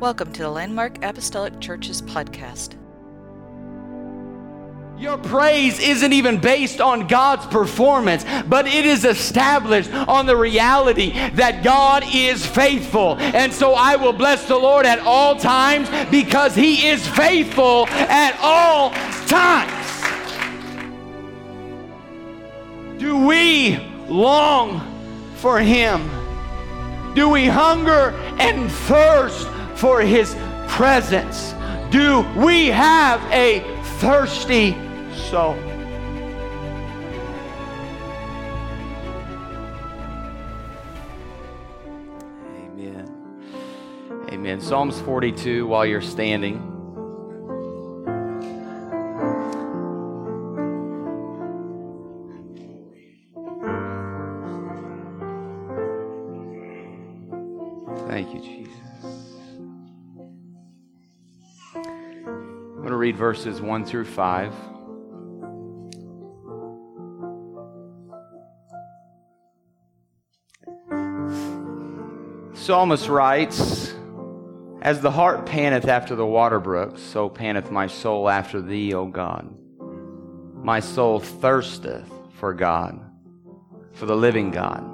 Welcome to the Landmark Apostolic Church's podcast. Your praise isn't even based on God's performance, but it is established on the reality that God is faithful. And so I will bless the Lord at all times because He is faithful at all times. Do we long for Him? Do we hunger and thirst for His presence? Do we have a thirsty soul? Amen. Amen. Psalms 42 while you're standing. Read verses 1 through 5. Psalmist writes, As the hart panteth after the water brooks, so panteth my soul after thee, O God. My soul thirsteth for God, for the living God.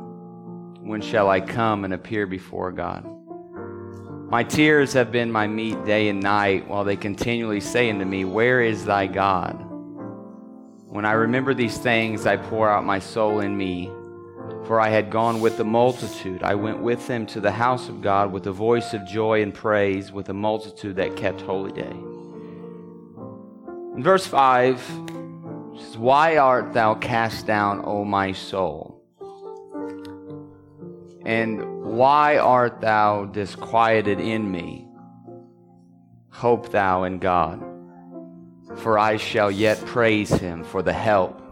When shall I come and appear before God? My tears have been my meat day and night, while they continually say unto me, Where is thy God? When I remember these things, I pour out my soul in me. For I had gone with the multitude. I went with them to the house of God with a voice of joy and praise, with a multitude that kept holy day. In verse 5, says, Why art thou cast down, O my soul? And why art thou disquieted in me? Hope thou in God, for I shall yet praise him for the help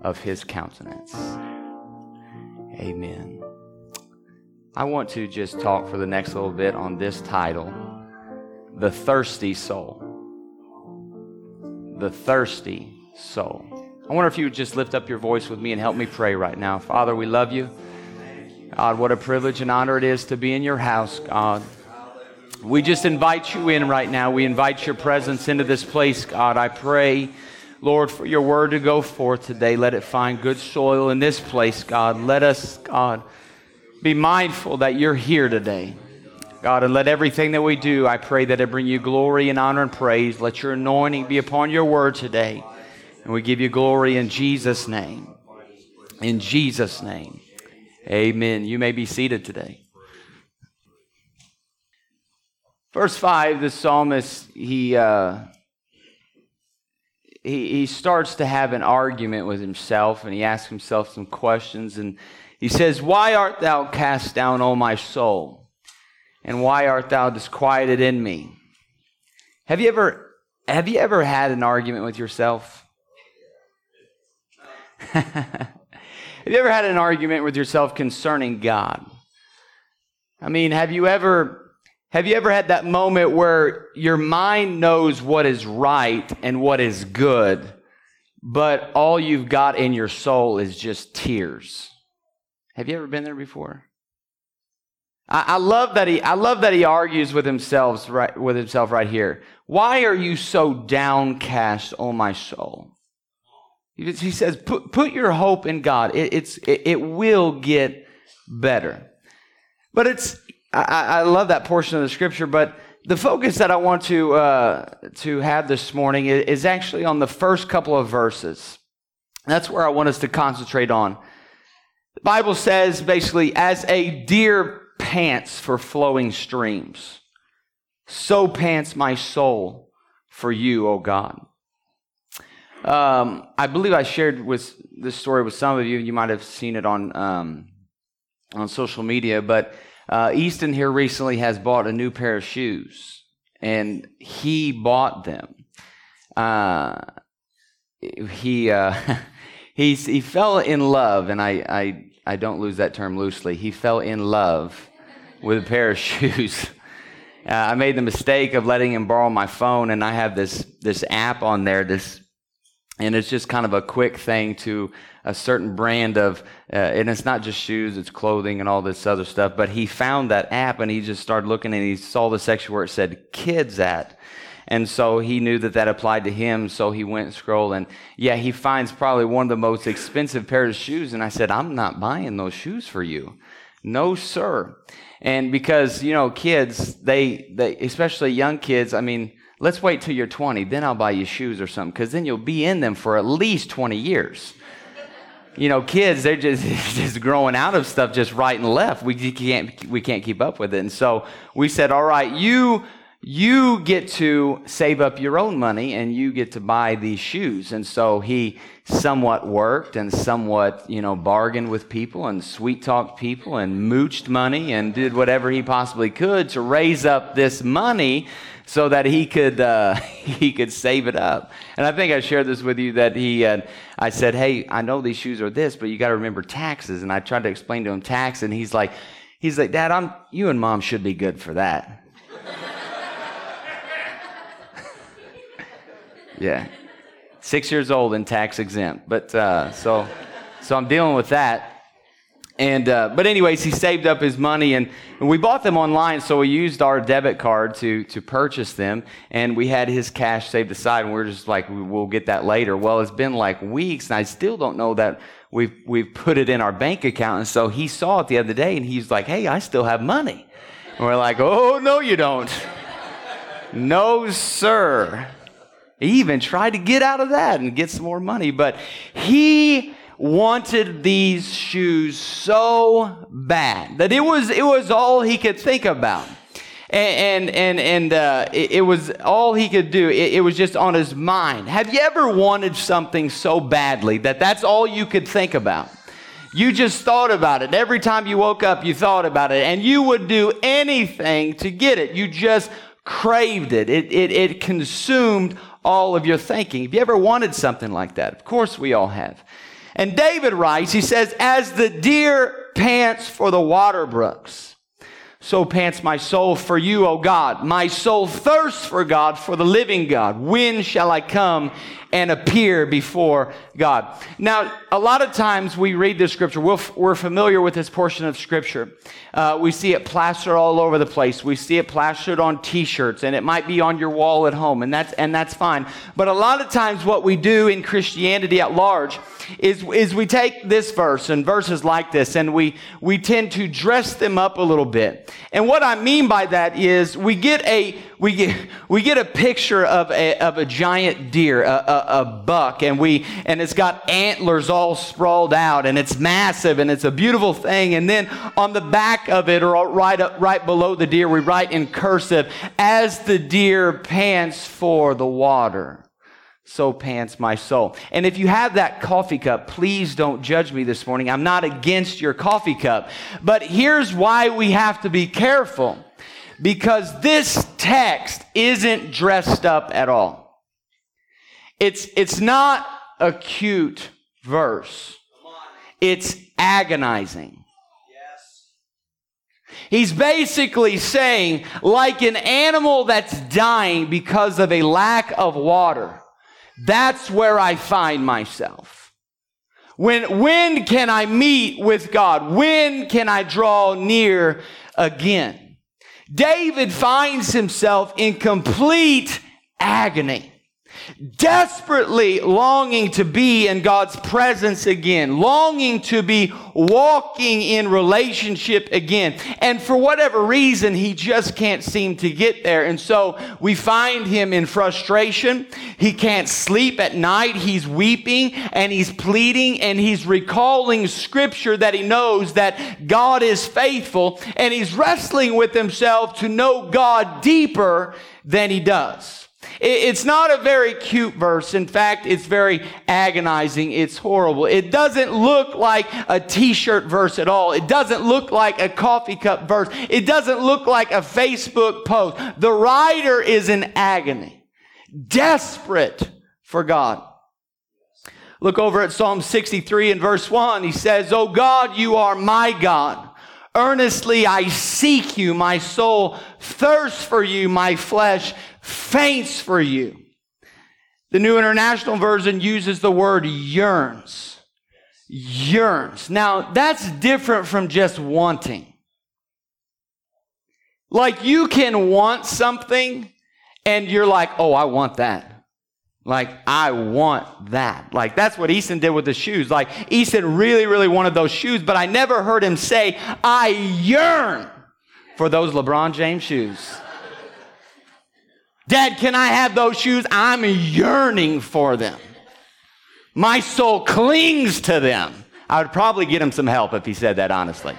of his countenance. Amen. I want to just talk for the next little bit on this title The Thirsty Soul. The Thirsty Soul. I wonder if you would just lift up your voice with me and help me pray right now. Father, we love you. God, what a privilege and honor it is to be in your house, God. We just invite you in right now. We invite your presence into this place, God. I pray, Lord, for your word to go forth today. Let it find good soil in this place, God. Let us, God, be mindful that you're here today. God, and let everything that we do, I pray that it bring you glory and honor and praise. Let your anointing be upon your word today. And we give you glory in Jesus' name. In Jesus' name. Amen. You may be seated today. Verse 5, the psalmist, he, uh, he, he starts to have an argument with himself and he asks himself some questions. And he says, Why art thou cast down, O my soul? And why art thou disquieted in me? Have you ever, have you ever had an argument with yourself? Have you ever had an argument with yourself concerning God? I mean, have you ever have you ever had that moment where your mind knows what is right and what is good, but all you've got in your soul is just tears? Have you ever been there before? I, I love that he I love that he argues with himself right with himself right here. Why are you so downcast, O my soul? He says, put, put your hope in God. It, it's, it, it will get better. But it's, I, I, love that portion of the scripture, but the focus that I want to, uh, to have this morning is, is actually on the first couple of verses. That's where I want us to concentrate on. The Bible says basically, as a deer pants for flowing streams, so pants my soul for you, O God. Um, I believe I shared with this story with some of you. You might have seen it on um, on social media, but uh, Easton here recently has bought a new pair of shoes, and he bought them. Uh, he uh, he he fell in love, and I, I I don't lose that term loosely. He fell in love with a pair of shoes. Uh, I made the mistake of letting him borrow my phone, and I have this this app on there, this and it's just kind of a quick thing to a certain brand of uh, and it's not just shoes it's clothing and all this other stuff but he found that app and he just started looking and he saw the section where it said kids at. And so he knew that that applied to him so he went scrolling yeah he finds probably one of the most expensive pairs of shoes and i said i'm not buying those shoes for you. No sir. And because you know kids they they especially young kids i mean let's wait till you're 20 then i'll buy you shoes or something because then you'll be in them for at least 20 years you know, kids, they're just, just growing out of stuff just right and left. We can't, we can't keep up with it. And so we said, all right, you, you get to save up your own money and you get to buy these shoes. And so he somewhat worked and somewhat, you know, bargained with people and sweet talked people and mooched money and did whatever he possibly could to raise up this money so that he could uh, he could save it up. And I think I shared this with you that he uh, I said, "Hey, I know these shoes are this, but you got to remember taxes." And I tried to explain to him tax, and he's like, he's like, "Dad, I'm you and mom should be good for that." yeah, six years old and tax exempt, but uh, so so I'm dealing with that. And uh, but anyways, he saved up his money, and, and, we bought them online. So we used our debit card to to purchase them, and we had his cash saved aside. And we are just like, we'll get that later. Well, it's been like weeks, and I still don't know that we've we've put it in our bank account. And so he saw it the other day, and he's like, "Hey, I still have money." And we're like, "Oh no, you don't." no, sir. He even tried to get out of that and get some more money, but he wanted these shoes so bad that it was, it was all he could think about. And, and, and, and uh, it, it, was all he could do. It, it was just on his mind. Have you ever wanted something so badly that that's all you could think about? You just thought about it. Every time you woke up, you thought about it, and you would do anything to get it. You just craved it. It, it, it consumed all of your thinking. Have you ever wanted something like that? Of course, we all have. And David writes, he says, As the deer pants for the water brooks, so pants my soul for you, O God. My soul thirsts for God, for the living God. When shall I come and appear before God? Now, a lot of times we read this scripture, we're familiar with this portion of scripture. Uh, we see it plastered all over the place. We see it plastered on t-shirts, and it might be on your wall at home, and that's, and that's fine. But a lot of times what we do in Christianity at large is, is we take this verse and verses like this and we, we tend to dress them up a little bit. And what I mean by that is we get a, we get, we get a picture of a, of a giant deer, a, a, a buck, and we, and it's got antlers all sprawled out and it's massive and it's a beautiful thing. And then on the back of it or right up, right below the deer, we write in cursive, as the deer pants for the water so pants my soul. And if you have that coffee cup, please don't judge me this morning. I'm not against your coffee cup. But here's why we have to be careful. Because this text isn't dressed up at all. It's, it's not a cute verse. It's agonizing. He's basically saying, like an animal that's dying because of a lack of water, that's where I find myself. When, when can I meet with God? When can I draw near again? David finds himself in complete agony desperately longing to be in God's presence again, longing to be walking in relationship again. And for whatever reason, he just can't seem to get there. And so we find him in frustration. He can't sleep at night. He's weeping and he's pleading and he's recalling scripture that he knows that God is faithful and he's wrestling with himself to know God deeper than he does. It's not a very cute verse. In fact, it's very agonizing. It's horrible. It doesn't look like a t-shirt verse at all. It doesn't look like a coffee cup verse. It doesn't look like a Facebook post. The writer is in agony, desperate for God. Look over at Psalm 63 and verse 1. He says, Oh God, you are my God. Earnestly I seek you. My soul thirsts for you. My flesh faints for you. The New International Version uses the word yearns. Yearns. Now, that's different from just wanting. Like you can want something and you're like, oh, I want that. Like, I want that. Like, that's what Easton did with the shoes. Like, Easton really, really wanted those shoes, but I never heard him say, I yearn for those LeBron James shoes. Dad, can I have those shoes? I'm yearning for them. My soul clings to them. I would probably get him some help if he said that honestly.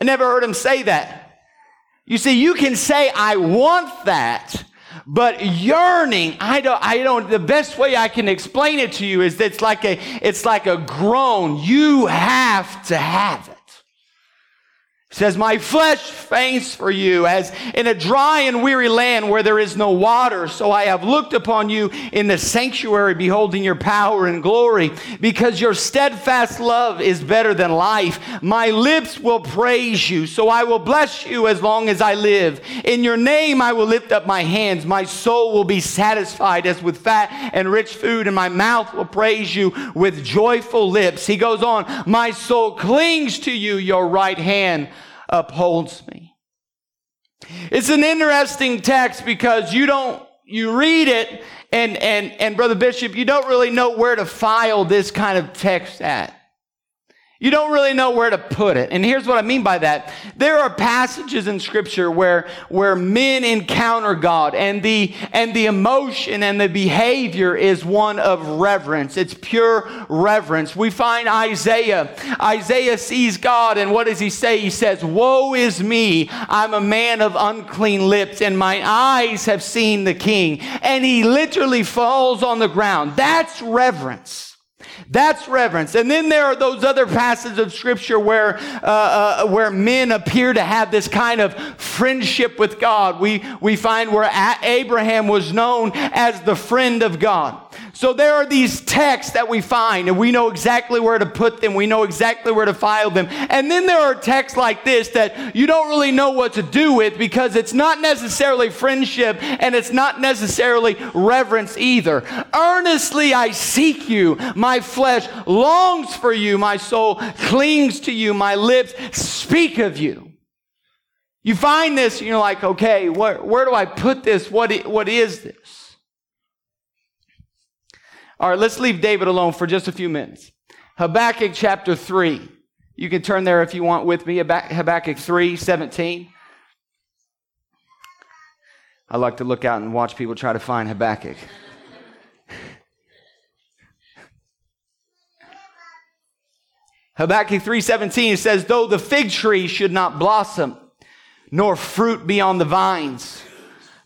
I never heard him say that. You see, you can say, I want that, but yearning, I don't, I don't, the best way I can explain it to you is it's like a, it's like a groan. You have to have it says, My flesh faints for you as in a dry and weary land where there is no water. So I have looked upon you in the sanctuary, beholding your power and glory, because your steadfast love is better than life. My lips will praise you. So I will bless you as long as I live. In your name I will lift up my hands. My soul will be satisfied as with fat and rich food, and my mouth will praise you with joyful lips. He goes on, My soul clings to you, your right hand upholds me. It's an interesting text because you don't, you read it and, and, and Brother Bishop, you don't really know where to file this kind of text at. You don't really know where to put it. And here's what I mean by that. There are passages in scripture where, where men encounter God and the, and the emotion and the behavior is one of reverence. It's pure reverence. We find Isaiah. Isaiah sees God and what does he say? He says, woe is me. I'm a man of unclean lips and my eyes have seen the king. And he literally falls on the ground. That's reverence. That's reverence. And then there are those other passages of scripture where, uh, uh, where men appear to have this kind of friendship with God. We, we find where Abraham was known as the friend of God. So there are these texts that we find and we know exactly where to put them. We know exactly where to file them. And then there are texts like this that you don't really know what to do with because it's not necessarily friendship and it's not necessarily reverence either. Earnestly I seek you. My flesh longs for you. My soul clings to you. My lips speak of you. You find this and you're like, okay, where, where do I put this? What, what is this? All right, let's leave David alone for just a few minutes. Habakkuk chapter 3. You can turn there if you want with me. Habakkuk 3 17. I like to look out and watch people try to find Habakkuk. Habakkuk 3:17 says though the fig tree should not blossom nor fruit be on the vines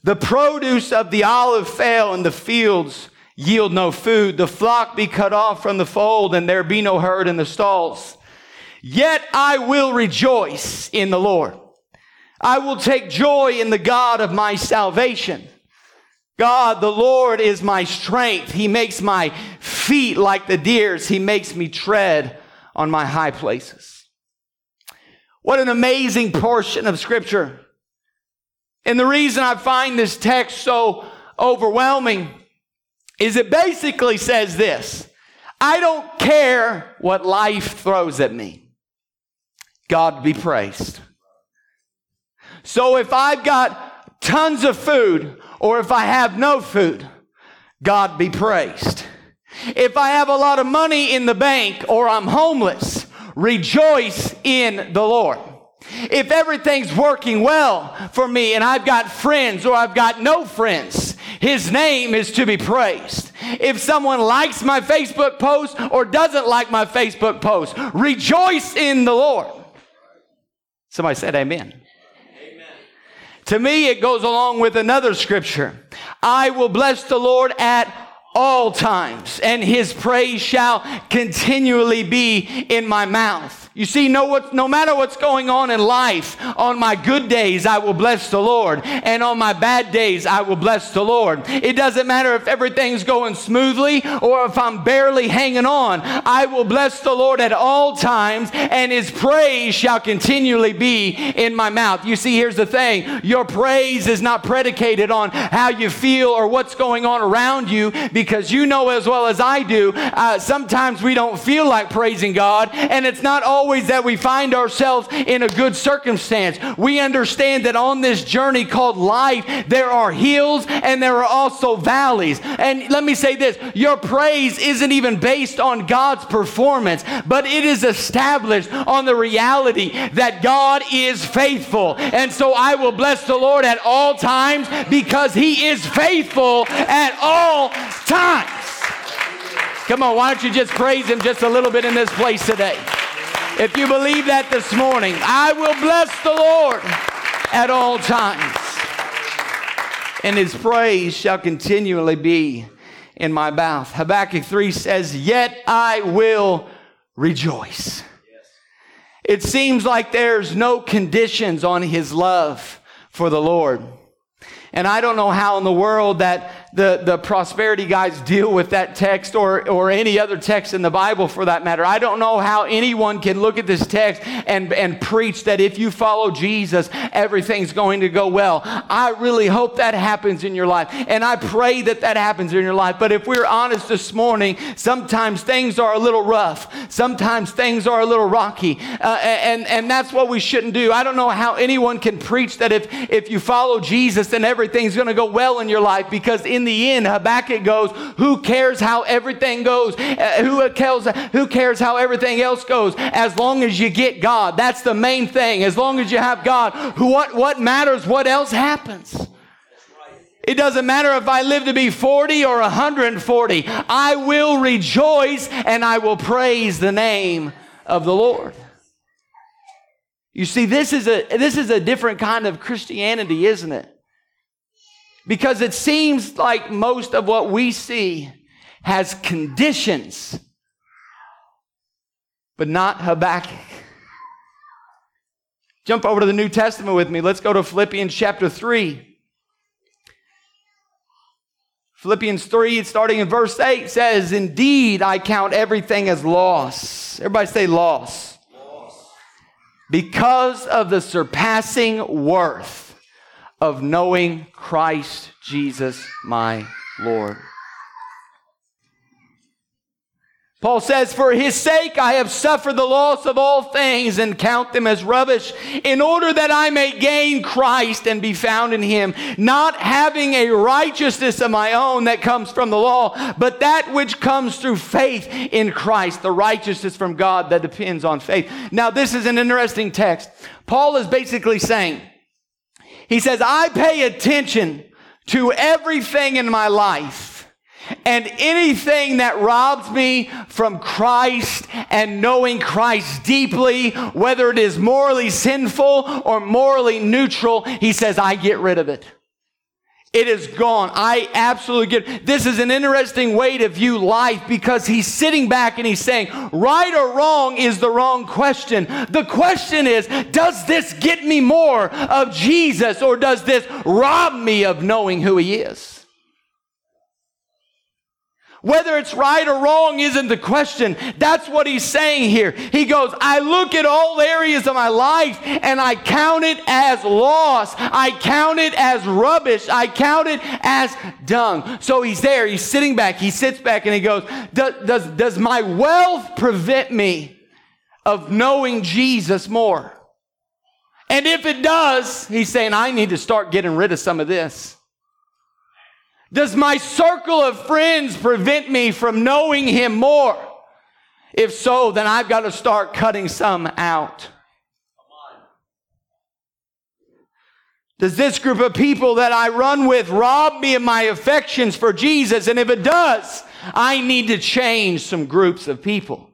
the produce of the olive fail and the fields yield no food, the flock be cut off from the fold, and there be no herd in the stalls. Yet I will rejoice in the Lord. I will take joy in the God of my salvation. God, the Lord is my strength. He makes my feet like the deer's. He makes me tread on my high places. What an amazing portion of scripture. And the reason I find this text so overwhelming is it basically says this I don't care what life throws at me. God be praised. So if I've got tons of food or if I have no food, God be praised. If I have a lot of money in the bank or I'm homeless, rejoice in the Lord. If everything's working well for me and I've got friends or I've got no friends, his name is to be praised. If someone likes my Facebook post or doesn't like my Facebook post, rejoice in the Lord. Somebody said amen. amen. To me, it goes along with another scripture. I will bless the Lord at all times, and his praise shall continually be in my mouth. You see, no, what, no matter what's going on in life, on my good days, I will bless the Lord. And on my bad days, I will bless the Lord. It doesn't matter if everything's going smoothly or if I'm barely hanging on. I will bless the Lord at all times, and his praise shall continually be in my mouth. You see, here's the thing your praise is not predicated on how you feel or what's going on around you, because you know as well as I do, uh, sometimes we don't feel like praising God, and it's not always that we find ourselves in a good circumstance. We understand that on this journey called life, there are hills and there are also valleys. And let me say this your praise isn't even based on God's performance, but it is established on the reality that God is faithful. And so I will bless the Lord at all times because He is faithful at all times. Come on, why don't you just praise Him just a little bit in this place today? If you believe that this morning, I will bless the Lord at all times, and his praise shall continually be in my mouth. Habakkuk 3 says, Yet I will rejoice. It seems like there's no conditions on his love for the Lord. And I don't know how in the world that the, the prosperity guys deal with that text or, or any other text in the Bible for that matter. I don't know how anyone can look at this text and, and preach that if you follow Jesus, everything's going to go well. I really hope that happens in your life. And I pray that that happens in your life. But if we're honest this morning, sometimes things are a little rough. Sometimes things are a little rocky. Uh, and, and that's what we shouldn't do. I don't know how anyone can preach that if, if you follow Jesus, then everything's going to go well in your life because in in the end, Habakkuk goes, Who cares how everything goes? Uh, who, cares, who cares how everything else goes? As long as you get God. That's the main thing. As long as you have God, what, what matters? What else happens? It doesn't matter if I live to be 40 or 140. I will rejoice and I will praise the name of the Lord. You see, this is a, this is a different kind of Christianity, isn't it? Because it seems like most of what we see has conditions, but not Habakkuk. Jump over to the New Testament with me. Let's go to Philippians chapter 3. Philippians 3, starting in verse 8, says, Indeed, I count everything as loss. Everybody say loss. loss. Because of the surpassing worth of knowing Christ Jesus my Lord. Paul says, For his sake I have suffered the loss of all things and count them as rubbish, in order that I may gain Christ and be found in him, not having a righteousness of my own that comes from the law, but that which comes through faith in Christ, the righteousness from God that depends on faith. Now, this is an interesting text. Paul is basically saying, he says, I pay attention to everything in my life. And anything that robs me from Christ and knowing Christ deeply, whether it is morally sinful or morally neutral, he says, I get rid of it. It is gone. I absolutely get this is an interesting way to view life because he's sitting back and he's saying, right or wrong is the wrong question. The question is, does this get me more of Jesus or does this rob me of knowing who he is? Whether it's right or wrong isn't the question. That's what he's saying here. He goes, I look at all areas of my life and I count it as loss. I count it as rubbish. I count it as dung. So he's there. He's sitting back. He sits back and he goes, does, does, does my wealth prevent me of knowing Jesus more? And if it does, he's saying, I need to start getting rid of some of this. Does my circle of friends prevent me from knowing him more? If so, then I've got to start cutting some out. Does this group of people that I run with rob me of my affections for Jesus? And if it does, I need to change some groups of people.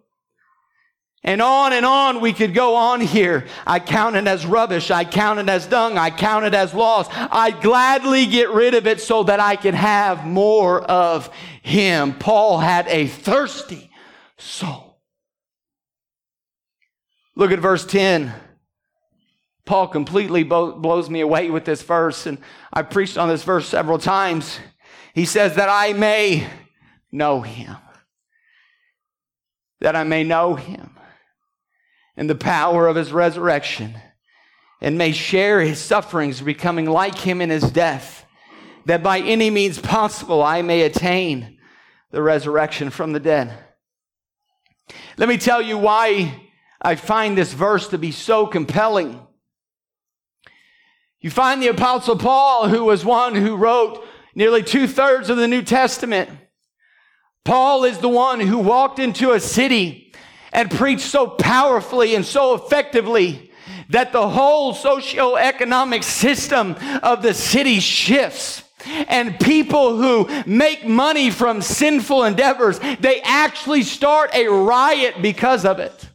And on and on we could go on here. I count it as rubbish. I count it as dung. I count it as loss. I gladly get rid of it so that I can have more of him. Paul had a thirsty soul. Look at verse 10. Paul completely blows me away with this verse, and I preached on this verse several times. He says, That I may know him. That I may know him and the power of his resurrection and may share his sufferings, becoming like him in his death, that by any means possible I may attain the resurrection from the dead. Let me tell you why I find this verse to be so compelling. You find the Apostle Paul, who was one who wrote nearly two thirds of the New Testament. Paul is the one who walked into a city and preached so powerfully and so effectively that the whole socio-economic system of the city shifts and people who make money from sinful endeavors, they actually start a riot because of it.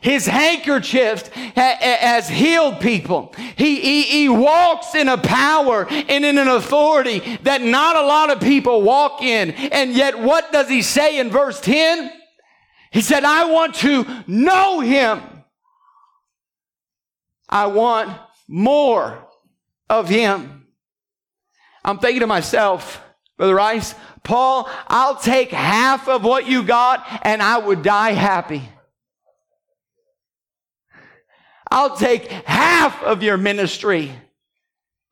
His handkerchief has healed people. He, he, he, walks in a power and in an authority that not a lot of people walk in. And yet, what does he say in verse 10? He said, I want to know him. I want more of him. I'm thinking to myself, Brother Rice, Paul, I'll take half of what you got and I would die happy. I'll take half of your ministry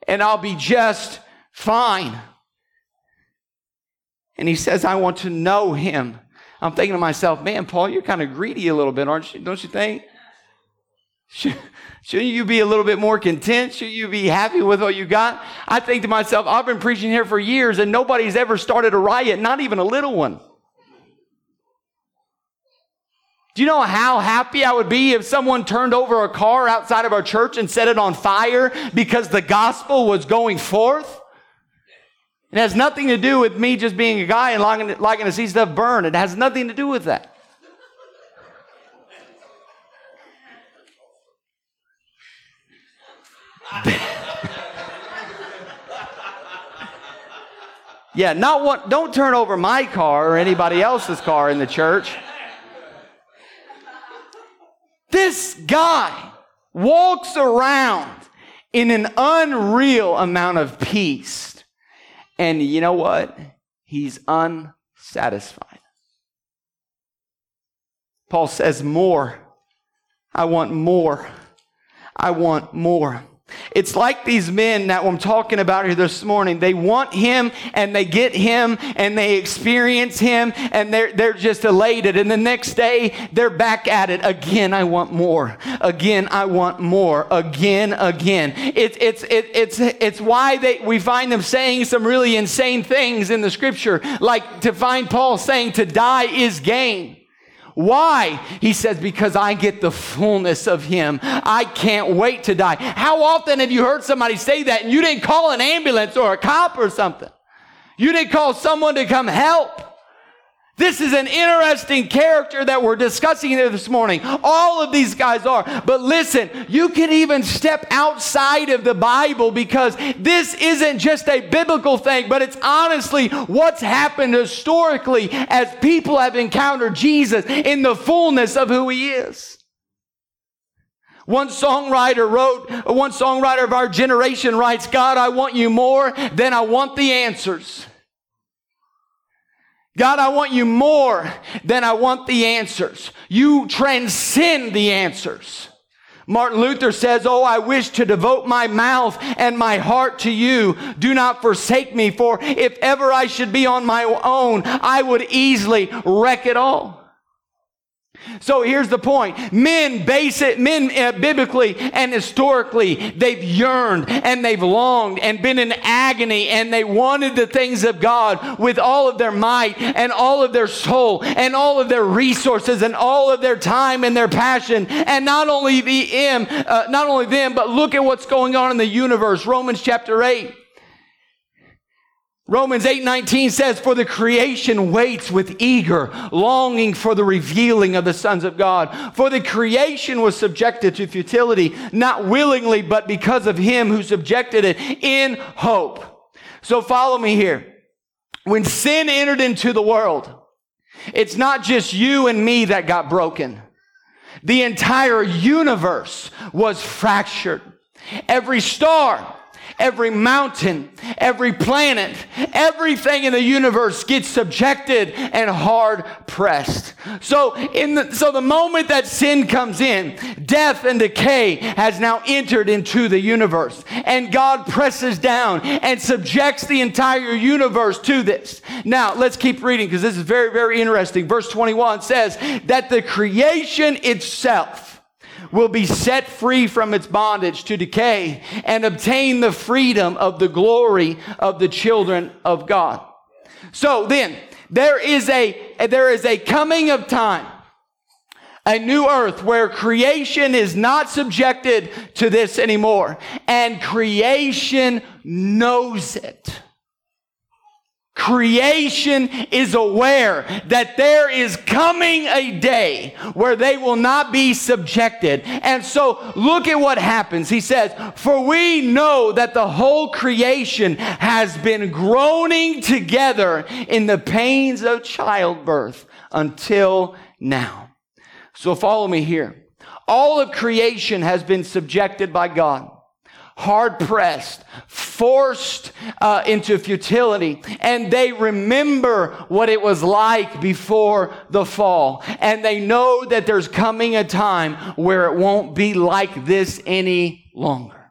and I'll be just fine. And he says, I want to know him. I'm thinking to myself, man, Paul, you're kind of greedy a little bit, aren't you? Don't you think? Should, shouldn't you be a little bit more content? Should you be happy with what you got? I think to myself, I've been preaching here for years and nobody's ever started a riot, not even a little one. Do you know how happy I would be if someone turned over a car outside of our church and set it on fire because the gospel was going forth? It has nothing to do with me just being a guy and liking, to see stuff burn. It has nothing to do with that. yeah, not what, don't turn over my car or anybody else's car in the church. This guy walks around in an unreal amount of peace and you know what? He's unsatisfied. Paul says, More. I want more. I want more. It's like these men that I'm talking about here this morning. They want him and they get him and they experience him and they're, they're just elated. And the next day they're back at it. Again, I want more. Again, I want more. Again, again. It's, it's, it, it's, it's why they, we find them saying some really insane things in the scripture. Like to find Paul saying to die is gain. Why? He says, because I get the fullness of Him. I can't wait to die. How often have you heard somebody say that and you didn't call an ambulance or a cop or something? You didn't call someone to come help. This is an interesting character that we're discussing here this morning. All of these guys are. But listen, you can even step outside of the Bible because this isn't just a biblical thing, but it's honestly what's happened historically as people have encountered Jesus in the fullness of who he is. One songwriter wrote, one songwriter of our generation writes, God, I want you more than I want the answers. God, I want you more than I want the answers. You transcend the answers. Martin Luther says, Oh, I wish to devote my mouth and my heart to you. Do not forsake me, for if ever I should be on my own, I would easily wreck it all. So here's the point. Men base it, men uh, biblically and historically, they've yearned and they've longed and been in agony and they wanted the things of God with all of their might and all of their soul and all of their resources and all of their time and their passion. And not only the them, uh, not only them, but look at what's going on in the universe. Romans chapter 8. Romans 8:19 says for the creation waits with eager longing for the revealing of the sons of God for the creation was subjected to futility not willingly but because of him who subjected it in hope. So follow me here. When sin entered into the world it's not just you and me that got broken. The entire universe was fractured. Every star every mountain, every planet, everything in the universe gets subjected and hard pressed. So in the, so the moment that sin comes in, death and decay has now entered into the universe and God presses down and subjects the entire universe to this. Now let's keep reading because this is very, very interesting. Verse 21 says that the creation itself will be set free from its bondage to decay and obtain the freedom of the glory of the children of God. So then, there is a, there is a coming of time a new earth where creation is not subjected to this anymore and creation knows it. Creation is aware that there is coming a day where they will not be subjected. And so look at what happens. He says, For we know that the whole creation has been groaning together in the pains of childbirth until now. So follow me here. All of creation has been subjected by God hard pressed, forced uh, into futility, and they remember what it was like before the fall. And they know that there's coming a time where it won't be like this any longer.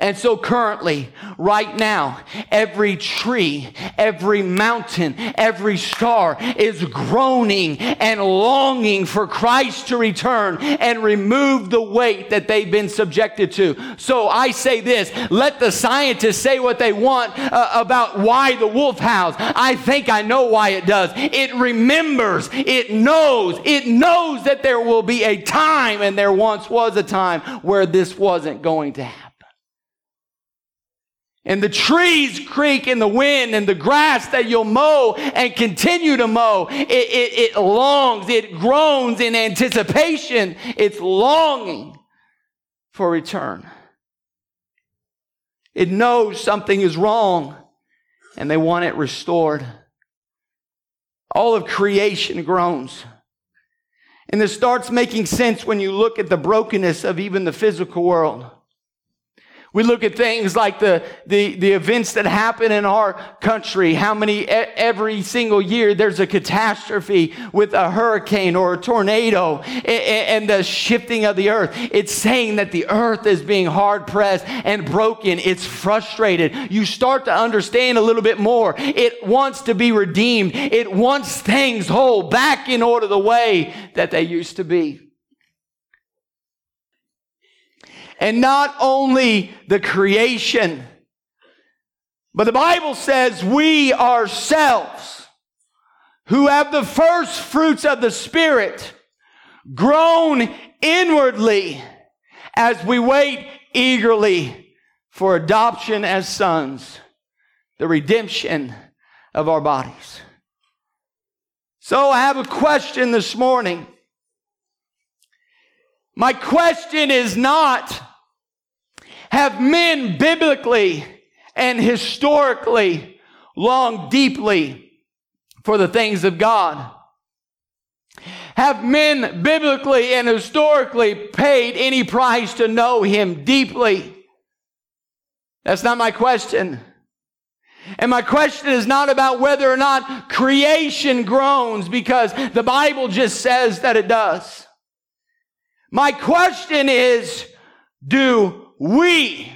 And so currently, right now, every tree, every mountain, every star is groaning and longing for Christ to return and remove the weight that they've been subjected to. So I say this, let the scientists say what they want uh, about why the wolf howls. I think I know why it does. It remembers, it knows, it knows that there will be a time and there once was a time where this wasn't going to happen. And the trees creak in the wind and the grass that you'll mow and continue to mow. It, it, it longs, it groans in anticipation. It's longing for return. It knows something is wrong and they want it restored. All of creation groans. And this starts making sense when you look at the brokenness of even the physical world. We look at things like the, the, the events that happen in our country, how many, every single year there's a catastrophe with a hurricane or a tornado and the shifting of the earth. It's saying that the earth is being hard pressed and broken. It's frustrated. You start to understand a little bit more. It wants to be redeemed. It wants things whole back in order the way that they used to be. And not only the creation, but the Bible says we ourselves, who have the first fruits of the Spirit, groan inwardly as we wait eagerly for adoption as sons, the redemption of our bodies. So I have a question this morning. My question is not, have men biblically and historically longed deeply for the things of God? Have men biblically and historically paid any price to know Him deeply? That's not my question. And my question is not about whether or not creation groans because the Bible just says that it does. My question is, do we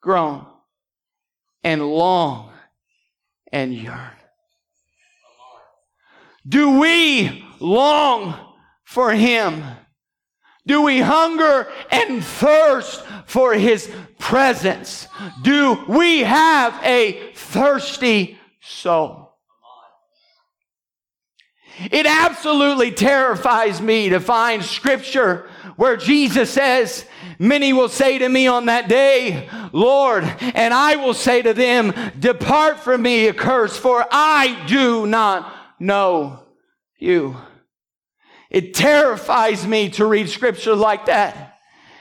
groan and long and yearn? Do we long for Him? Do we hunger and thirst for His presence? Do we have a thirsty soul? It absolutely terrifies me to find scripture where Jesus says Many will say to me on that day, Lord, and I will say to them, Depart from me, accursed, for I do not know you. It terrifies me to read scripture like that.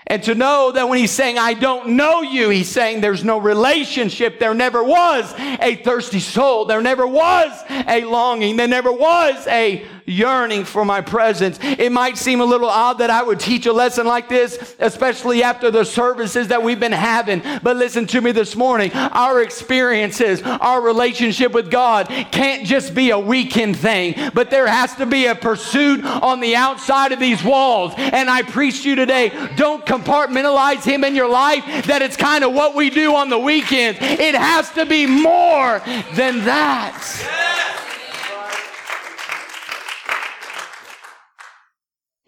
And to know that when he's saying, I don't know you, he's saying there's no relationship. There never was a thirsty soul. There never was a longing. There never was a yearning for my presence. It might seem a little odd that I would teach a lesson like this, especially after the services that we've been having. But listen to me this morning. Our experiences, our relationship with God can't just be a weekend thing, but there has to be a pursuit on the outside of these walls. And I preach to you today, don't compartmentalize Him in your life that it's kind of what we do on the weekends. It has to be more than that.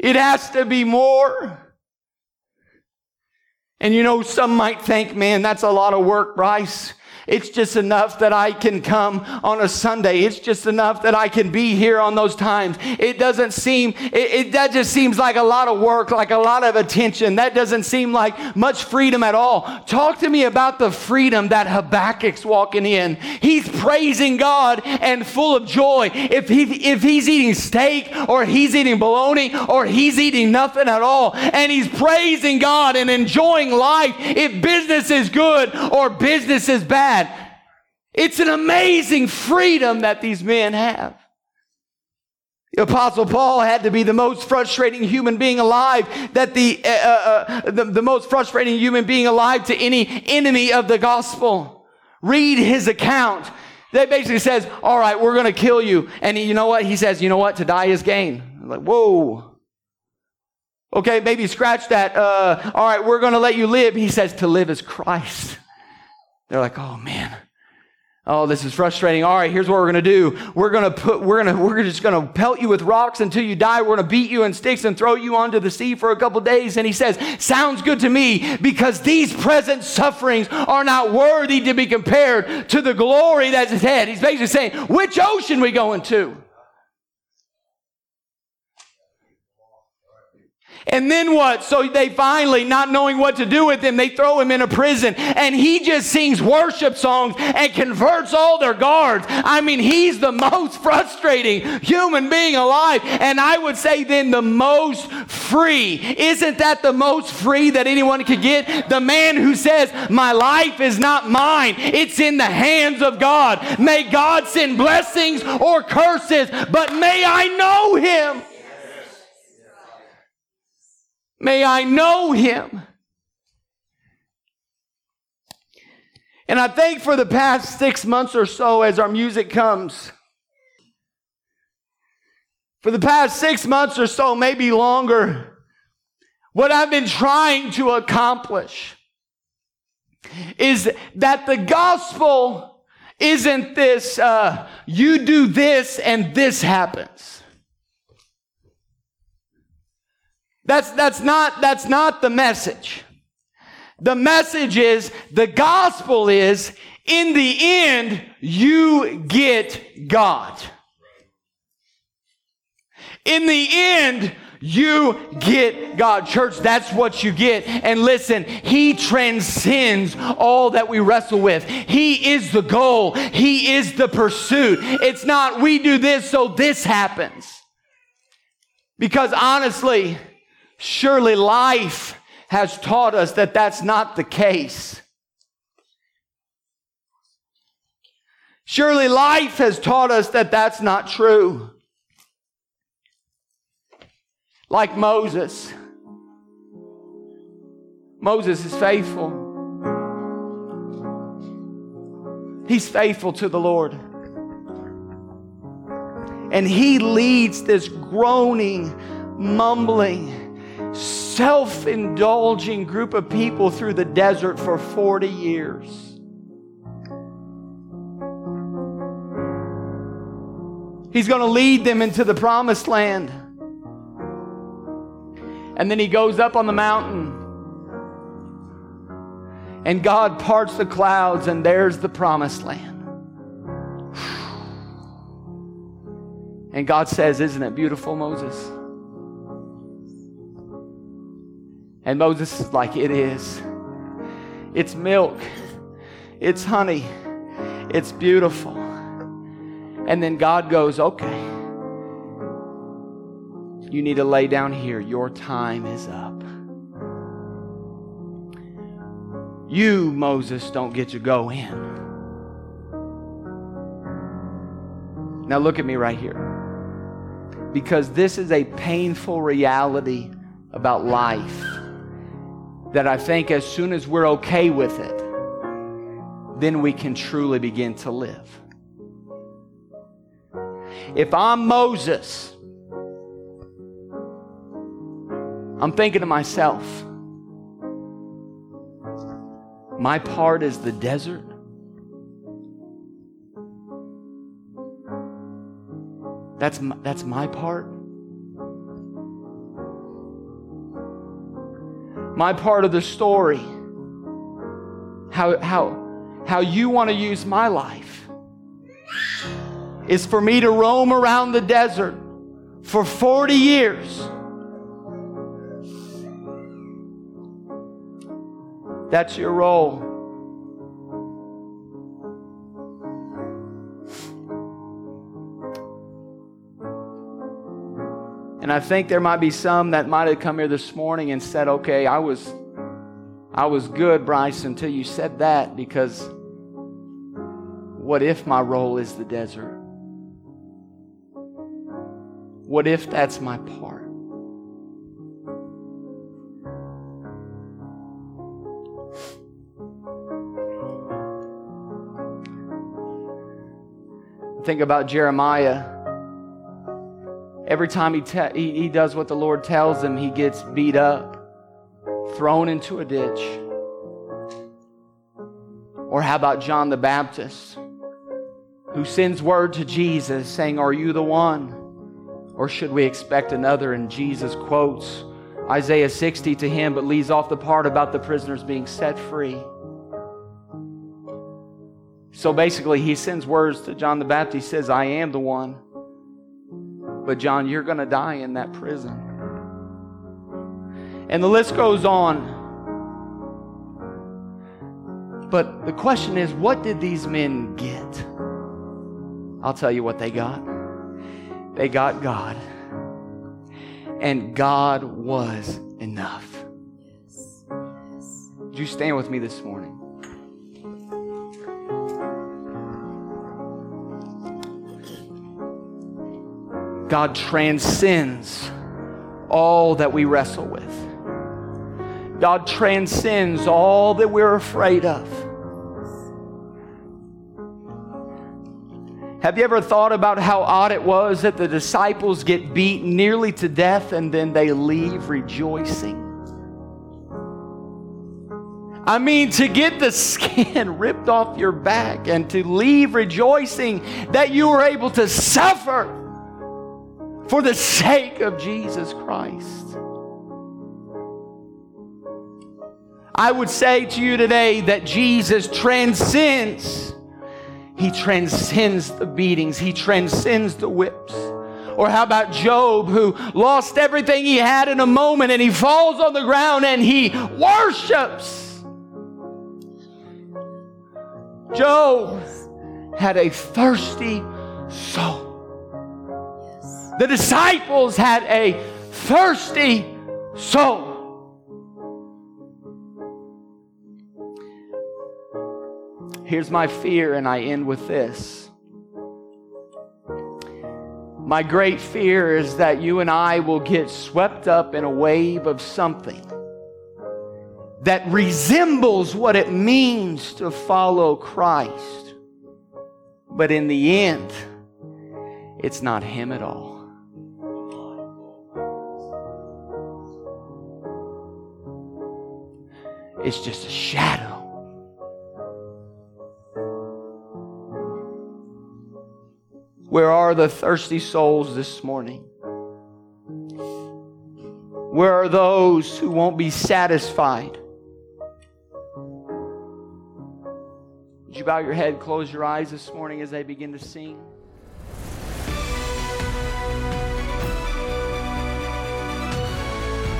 It has to be more. And you know, some might think, man, that's a lot of work, Bryce. It's just enough that I can come on a Sunday. It's just enough that I can be here on those times. It doesn't seem, it, it, that just seems like a lot of work, like a lot of attention. That doesn't seem like much freedom at all. Talk to me about the freedom that Habakkuk's walking in. He's praising God and full of joy. If, he, if he's eating steak or he's eating bologna or he's eating nothing at all and he's praising God and enjoying life, if business is good or business is bad, it's an amazing freedom that these men have. The Apostle Paul had to be the most frustrating human being alive, that the, uh, uh, uh, the, the most frustrating human being alive to any enemy of the gospel. Read his account. That basically says, all right, we're going to kill you. And he, you know what? He says, you know what? To die is gain. I'm like, whoa. Okay, maybe scratch that. Uh, all right, we're going to let you live. He says, to live is Christ. They're like, oh man. Oh, this is frustrating. All right, here's what we're to do. We're to put, we're to, we're just to pelt you with rocks until you die. We're to beat you in sticks and throw you onto the sea for a couple days. And he says, sounds good to me because these present sufferings are not worthy to be compared to the glory that's ahead. He's basically saying, which ocean we going to? And then what? So they finally, not knowing what to do with him, they throw him in a prison and he just sings worship songs and converts all their guards. I mean, he's the most frustrating human being alive. And I would say then the most free. Isn't that the most free that anyone could get? The man who says, my life is not mine. It's in the hands of God. May God send blessings or curses, but may I know him. May I know him. And I think for the past six months or so, as our music comes, for the past six months or so, maybe longer, what I've been trying to accomplish is that the gospel isn't this, uh, you do this and this happens. That's, that's not, that's not the message. The message is, the gospel is, in the end, you get God. In the end, you get God. Church, that's what you get. And listen, He transcends all that we wrestle with. He is the goal. He is the pursuit. It's not we do this so this happens. Because honestly, Surely life has taught us that that's not the case. Surely life has taught us that that's not true. Like Moses. Moses is faithful. He's faithful to the Lord. And he leads this groaning, mumbling, self indulging group of people through the desert for 40 years. He's going to lead them into the promised land. And then he goes up on the mountain. And God parts the clouds, and there's the promised land. And God says, Isn't it beautiful, Moses? And Moses is like, It is. It's milk, it's honey, it's beautiful. And then God goes, Okay, you need to lay down here. Your time is up. You, Moses, don't get to go in. Now, look at me right here. Because this is a painful reality about life that I think as soon as we're okay with it, then we can truly begin to live. If I'm Moses, I'm thinking to myself, my part is the desert. That's my, that's my part. My part of the story. How, how, how you want to use my life is for me to roam around the desert for 40 years. That's your role. And I think there might be some that might have come here this morning and said, okay, I was, I was good, Bryce, until you said that because what if my role is the desert? What if that's my part? Think about Jeremiah Every time he, te- he, he does what the Lord tells him, he gets beat up, thrown into a ditch. Or how about John the Baptist, who sends word to Jesus saying, Are you the one? Or should we expect another? And Jesus quotes Isaiah 60 to him, but leaves off the part about the prisoners being set free. So basically, he sends words to John the Baptist. Says, I am the one. But, John, you're going to die in that prison. And the list goes on. But the question is, what did these men get? I'll tell you what they got. They got God. And God was enough. Would you stand with me this morning? God transcends all that we wrestle with. God transcends all that we're afraid of. Have you ever thought about how odd it was that the disciples get beat nearly to death and then they leave rejoicing? I mean, to get the skin ripped off your back and to leave rejoicing that you were able to suffer for the sake of Jesus Christ. I would say to you today that Jesus transcends. He transcends the beatings, He transcends the whips. Or how about Job, who lost everything he had in a moment and he falls on the ground and he worships? Job had a thirsty soul. The disciples had a thirsty soul. Here's my fear, and I end with this. My great fear is that you and I will get swept up in a wave of something that resembles what it means to follow Christ. But in the end, it's not Him at all. It's just a shadow. Where are the thirsty souls this morning? Where are those who won't be satisfied? Would you bow your head, close your eyes this morning as they begin to sing?